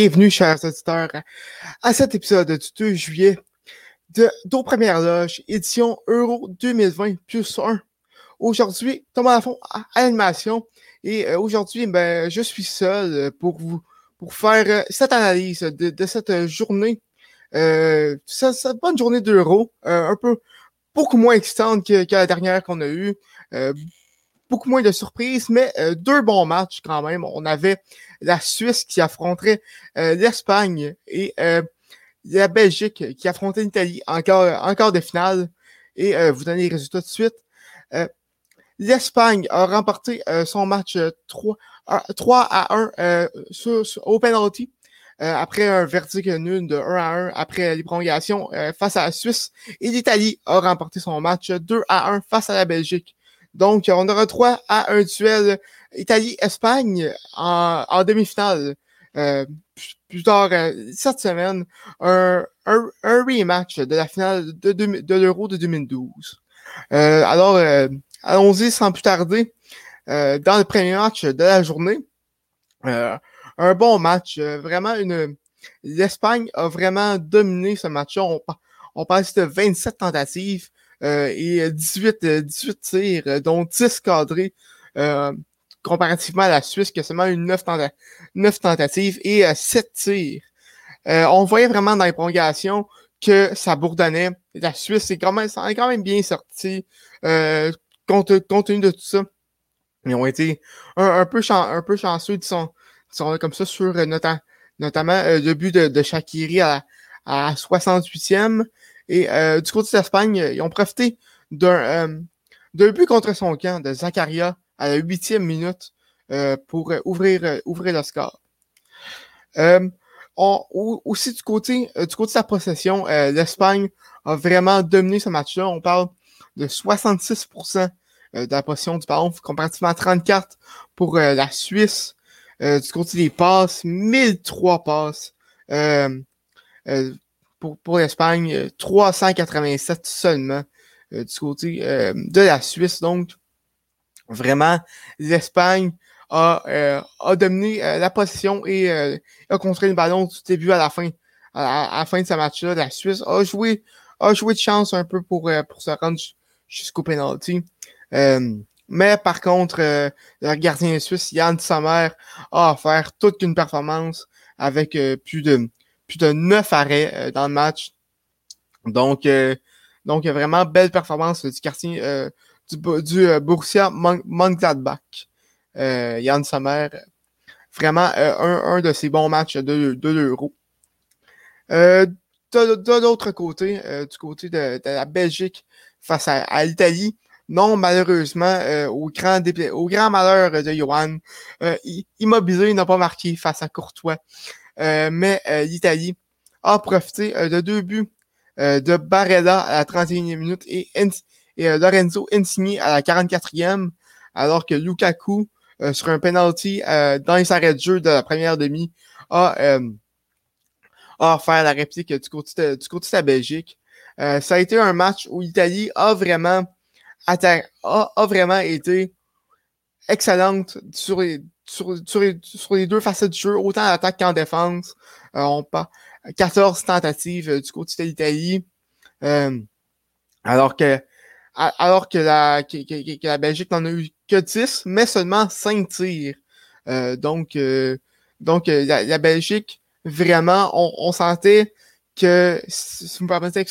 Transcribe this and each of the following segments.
Bienvenue, chers auditeurs, à cet épisode du 2 juillet de Dos Première Loge, édition Euro 2020 plus 1. Aujourd'hui, Thomas Lafont à, l'animation. Et euh, aujourd'hui, ben, je suis seul pour vous pour faire euh, cette analyse de, cette journée, euh, cette, bonne journée d'Euro, un peu beaucoup moins excitante que la dernière qu'on a eue beaucoup moins de surprises, mais euh, deux bons matchs quand même. On avait la Suisse qui affronterait euh, l'Espagne et euh, la Belgique qui affrontait l'Italie encore, encore de finale. Et vous donnez les résultats tout de suite. L'Espagne a remporté son match 3, 3 à 1 au penalty. après un verdict nul de 1 à 1 après les prolongations face à la Suisse. Et l'Italie a remporté son match 2 à 1 face à la Belgique. Donc, on aura droit à un duel Italie-Espagne en, demi-finale. Euh, plus tard euh, cette semaine, un, rematch de la finale de, l'Euro de 2012. Euh, alors, allons-y sans plus tarder. dans le premier match de la journée, un bon match, vraiment une. L'Espagne a vraiment dominé ce match-là. On, on passe de 27 tentatives euh, et 18, 18 euh, tirs, euh, dont 10 cadrés, comparativement à la Suisse qui a seulement eu 9, tentatives et 7 tirs. on voyait vraiment dans les prolongations que ça bourdonnait. La Suisse est quand même, est quand même bien sortie compte, compte, tenu de tout ça. Ils ont été un, peu, un peu chanceux, sont, sont comme ça sur notamment le but de, de Shakiri à, à 68e. Et euh, du côté de l'Espagne, ils ont profité d'un euh, but contre son camp de Zakaria à la huitième minute euh, pour ouvrir, ouvrir le score. aussi du côté, du côté de sa possession, l'Espagne a vraiment dominé ce match-là. On parle de 66% de la possession du ballon, comparativement à 34 pour la Suisse. du côté des passes, 1003 passes pour, pour l'Espagne, 387 euh, seulement euh, du côté euh, de la Suisse. Donc, vraiment, l'Espagne a, a dominé la position et a contrôlé le ballon du début à la fin. À la, fin de ce match-là, la Suisse a joué, a joué de chance un peu pour, pour se rendre jusqu'au penalty. mais par contre, le gardien suisse, Yann Sommer, a offert toute une performance avec plus de plus de neuf arrêts euh, dans le match. Donc, euh, donc vraiment belle performance du quartier euh, du, du Borussia Mönchengladbach. Yann Sommer, vraiment un, de ses bons matchs de, de l'Euro. de, l'autre côté, du côté de, la Belgique face à, l'Italie, non, malheureusement, au, grand au grand malheur de Johan, immobilisé, n'a pas marqué face à Courtois. Mais l'Italie a profité euh, de deux buts euh, de Barella à la 31e minute et, euh, Lorenzo Insigne à la 44e, alors que Lukaku, sur un penalty dans les arrêts de jeu de la première demi, a, a offert la réplique du côté de, du côté de la Belgique. ça a été un match où l'Italie a vraiment a, vraiment été excellente sur les, sur, sur, les, deux facettes du jeu, autant en attaque qu'en défense. on, pas, 14 tentatives euh, du côté de l'Italie. Euh, alors que alors que la, que, la Belgique n'en a eu que 10, mais seulement 5 tirs. Euh, donc, donc la, Belgique, vraiment, on, sentait que, si vous me permettez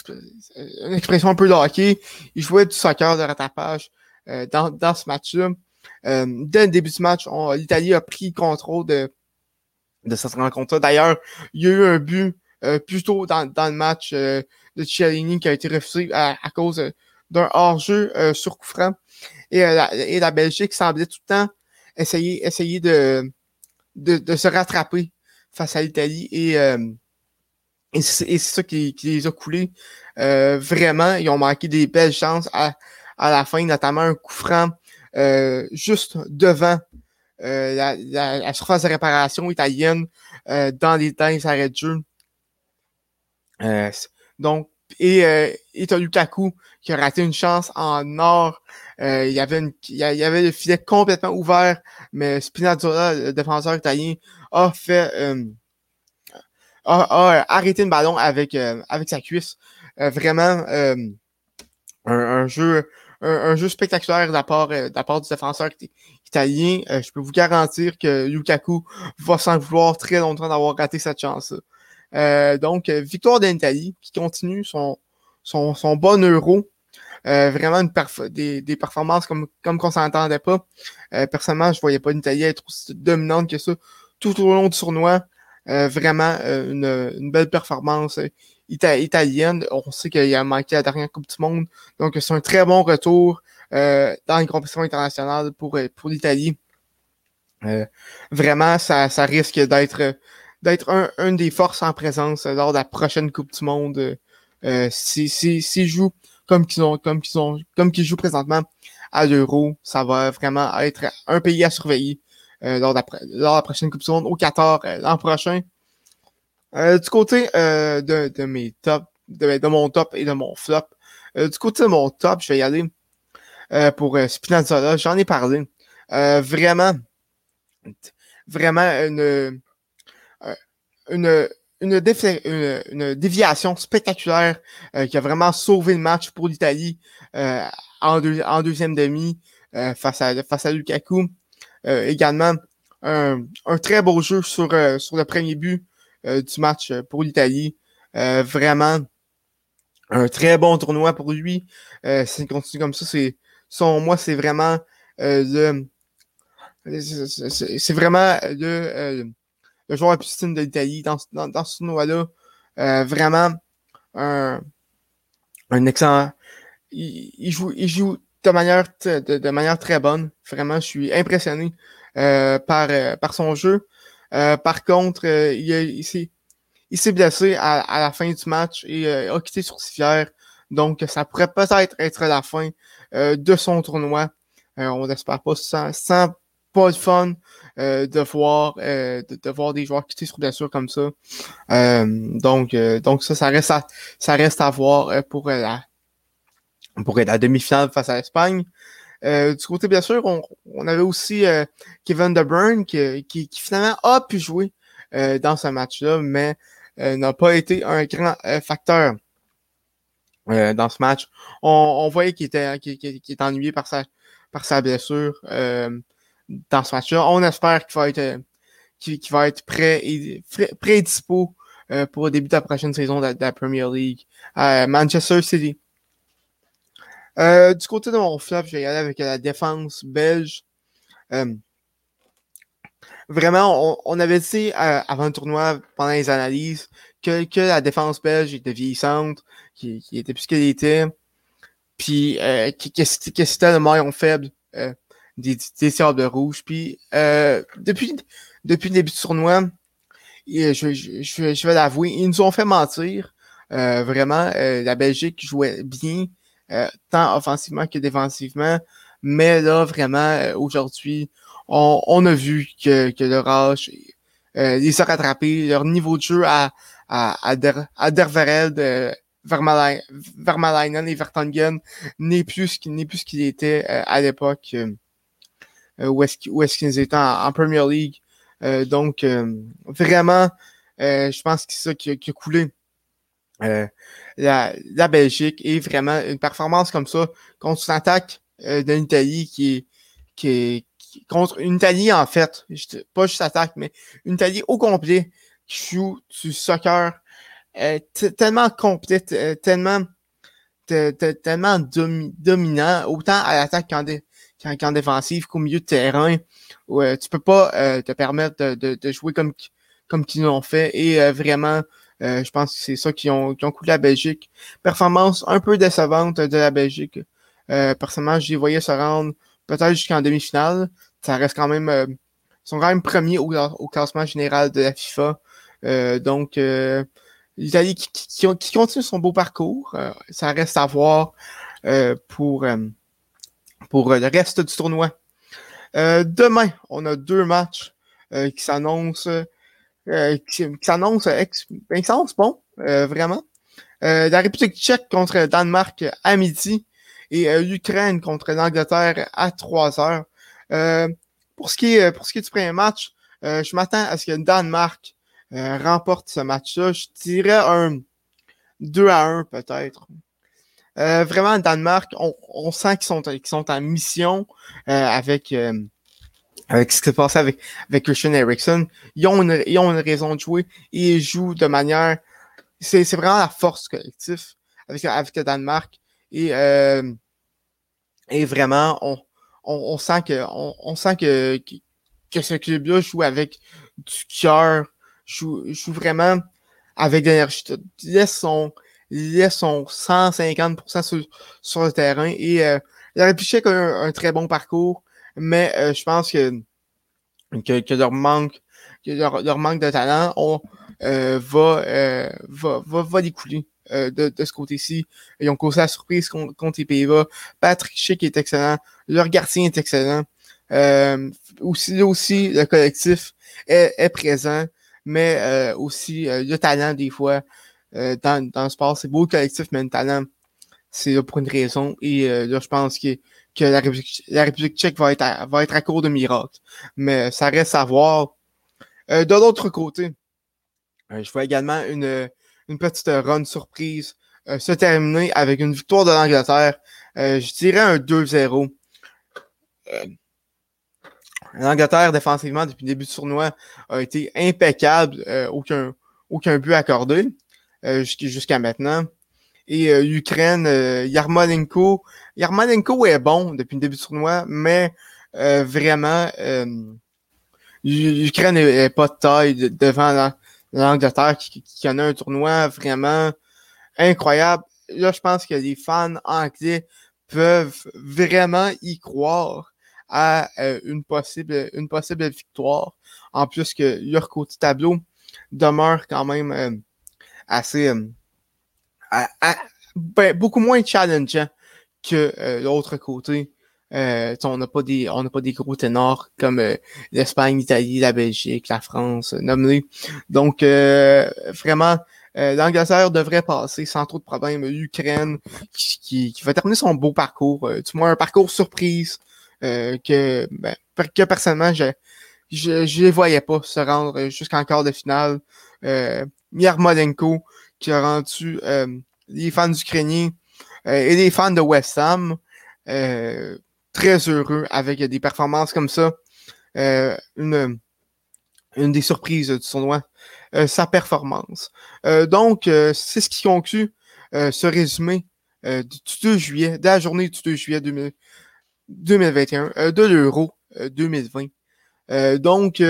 une expression un peu de hockey, ils jouaient du soccer de rattrapage dans, dans ce match-là. Dès le début du match, l'Italie a pris contrôle de, de cette rencontre-là. D'ailleurs, il y a eu un but euh, plutôt dans, dans le match euh, de Cialini qui a été refusé à, cause euh, d'un hors-jeu sur coup franc. Et, la, et la Belgique semblait tout le temps essayer, essayer de, de, de se rattraper face à l'Italie. Et, et c'est ça qui, qui, les a coulés. vraiment, ils ont manqué des belles chances à, à la fin, notamment un coup franc juste devant la, la, surface de réparation italienne dans les, dans les arrêts de jeu. Euh, donc, et, euh, qui a raté une chance en or. Euh, il, y avait le filet complètement ouvert, mais Spinazzola, le défenseur italien, a fait, euh, a, arrêté le ballon avec sa cuisse. vraiment un, jeu un, jeu spectaculaire de la part, du défenseur italien. je peux vous garantir que Lukaku va s'en vouloir très longtemps d'avoir raté cette chance. donc, victoire d'Italie qui continue son, son, son bon euro. Euh, vraiment une des, des, performances comme, comme qu'on s'entendait pas. Euh, personnellement, je voyais pas l'Italie être aussi dominante que ça tout au long du tournoi. Euh, vraiment une, une, belle performance italienne. On sait qu'il a manqué la dernière Coupe du Monde. Donc, c'est un très bon retour dans les compétitions internationales pour, pour l'Italie. vraiment, ça, ça risque d'être d'être un, une des forces en présence lors de la prochaine Coupe du Monde. si, si, si joue comme qu'ils ont, comme qu'ils ont, comme qu'ils jouent présentement à l'Euro, ça va vraiment être un pays à surveiller euh, lors, de la, prochaine Coupe du Monde au Qatar euh, l'an prochain. Euh, du côté de, de, mes top, de, de, mon top et de mon flop, du côté de mon top, je vais y aller pour Spinazzola. J'en ai parlé. vraiment, vraiment une, une, une, déviation spectaculaire euh, qui a vraiment sauvé le match pour l'Italie euh, en, en deuxième demi euh, face, à, face à Lukaku. également, un, un, très beau jeu sur, sur le premier but du match pour l'Italie. vraiment, un très bon tournoi pour lui. Euh, S'il continue comme ça, c'est son moi, c'est vraiment le c'est vraiment le joueur plus de l'Italie dans, dans, ce tournoi-là. Euh, vraiment un, un excellent. Il, joue, il joue de manière, de, manière très bonne. Vraiment, je suis impressionné euh, par, euh, par son jeu. Euh, par contre, euh, il, il s'est blessé à, la fin du match et a quitté sur civière. Donc, ça pourrait peut-être être la fin de son tournoi. on n'espère pas sans, sans pas de fun euh, de voir euh, de, voir des joueurs quitter sur blessure comme ça. Euh, donc donc ça ça reste à ça reste à voir pour la pour la demi-finale face à l'Espagne. Du côté bien sûr, on, avait aussi Kevin De Bruyne qui, finalement a pu jouer dans ce match-là, mais n'a pas été un grand facteur dans ce match. On, voyait qu'il était, ennuyé par sa, par sa blessure. Euh, dans ce match-là. On espère qu'il va être, euh, qu'il, va être prêt et prêt, euh, pour le début de la prochaine saison de, la Premier League. Manchester City. Euh, du côté de mon flop, je vais y aller avec la défense belge. vraiment, on, avait dit avant le tournoi, pendant les analyses, que, que la défense belge était vieillissante, qui, était plus qu'elle était, puis euh, que, que c'était le maillon faible des, des de rouge. Puis euh, depuis, depuis le début du tournoi, je, je, je, je vais l'avouer, ils nous ont fait mentir. Euh, vraiment, euh, la Belgique jouait bien, tant offensivement que défensivement. Mais là, vraiment, aujourd'hui, on, on, a vu que, que le Rush les a rattrapés. Leur niveau de jeu à, à, à, Der, à Dervereld, Vermalainen et Vertonghen n'est plus, n'est plus ce qu'il était à l'époque. Euh, où est-ce qu'ils étaient en, Premier League. Euh, donc, euh, vraiment, je pense que c'est ça qui, a coulé. La, la, Belgique et vraiment une performance comme ça contre une attaque de l'Italie qui est, qui est contre une Italie en fait, pas juste attaque, mais une Italie au complet qui joue du soccer tellement complet, tellement tellement dominant, autant à l'attaque qu'en défensive qu'au milieu de terrain. Où, euh, tu peux pas euh, te permettre de, de, jouer comme comme qu'ils l'ont fait. Et euh, je pense que c'est ça qui ont, qui ont coulé la Belgique. Performance un peu décevante de la Belgique. personnellement, je les voyais se rendre peut-être jusqu'en demi-finale. Ça reste quand même. ils sont quand même premiers au, au classement général de la FIFA. donc l'Italie qui, qui, qui, continue son beau parcours. ça reste à voir pour pour euh, le reste du tournoi. Euh, demain, on a deux matchs euh, qui s'annoncent qui, s'annoncent ben, bon, vraiment. la République tchèque contre le Danemark à midi et l'Ukraine contre l'Angleterre à 3 heures. pour ce qui est pour ce qui est du premier match, je m'attends à ce que le Danemark remporte ce match-là. Je dirais un 2 à 1 peut-être. vraiment, le Danemark, on, sent qu'ils sont, qu'ils sont en mission avec avec ce qui s'est passé avec, avec Christian Erickson, ils ont, une, ils ont une raison de jouer et ils jouent de manière. C'est, c'est vraiment la force collective avec, avec le Danemark. Et, euh, et vraiment, on, on, on, sent que on, on sent que, que, ce club-là joue avec du cœur, joue, joue vraiment avec de l'énergie. Laisse son, laisse son 150% sur, sur le terrain et euh, il aurait pu un, un très bon parcours mais euh, je pense que, que, leur manque que leur, leur manque de talent on, euh, va, euh, va, va, va découler. De, de, ce côté-ci. Ils ont causé la surprise contre, contre les Pays-Bas. Patrick Schick est excellent. Leur gardien est excellent. Aussi, aussi, le collectif est, est présent, mais aussi le talent des fois. dans, dans le sport, c'est beau le collectif, mais le talent, c'est là pour une raison. Et là, je pense que que la République, tchèque va être, à, va être à court de miracles. Mais ça reste à voir. Euh, de l'autre côté, euh, je vois également une, une petite run surprise euh, se terminer avec une victoire de l'Angleterre. je dirais un 2-0. L'Angleterre, défensivement, depuis le début du tournoi, a été impeccable. aucun, aucun but accordé jusqu'à maintenant. Et euh, Ukraine, euh, Yarmolenko. Yarmolenko est bon depuis le début du tournoi, mais euh, vraiment, l'Ukraine n'est pas de taille devant l'Angleterre qui, qui en a un tournoi vraiment incroyable. Là, je pense que les fans anglais peuvent vraiment y croire à une possible une possible victoire. En plus que leur côté tableau demeure quand même assez ben, beaucoup moins challengeant que euh, l'autre côté. Euh, on n'a pas des on n'a pas des gros ténors comme euh, l'Espagne, l'Italie, la Belgique, la France, nommé. Donc vraiment, l'Angleterre devrait passer sans trop de problèmes. L'Ukraine qui, qui, va terminer son beau parcours, du moins un parcours surprise que ben, que personnellement je je je les voyais pas se rendre jusqu'en quart de finale. Euh, Yarmolenko qui a rendu les fans ukrainiens euh, et les fans de West Ham euh, très heureux avec des performances comme ça. Euh, une, une des surprises du tournoi, sa performance. donc, c'est ce qui conclut ce résumé du 2 juillet, de la journée du 2 juillet 2021, de l'Euro 2020. donc,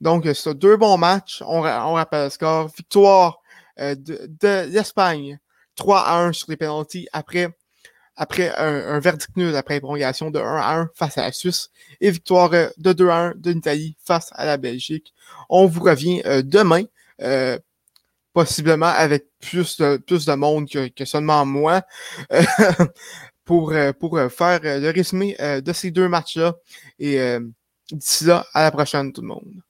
donc, c'est deux bons matchs. On, on rappelle le score. Victoire de, de l'Espagne 3 à 1 sur les penalties après, après un, verdict nul après prolongation de 1 à 1 face à la Suisse et victoire euh, de 2 à 1 de l'Italie face à la Belgique. On vous revient euh, demain, euh, possiblement avec plus de, plus de monde que, seulement moi, pour, pour faire le résumé de ces deux matchs-là. Et d'ici là, à la prochaine tout le monde.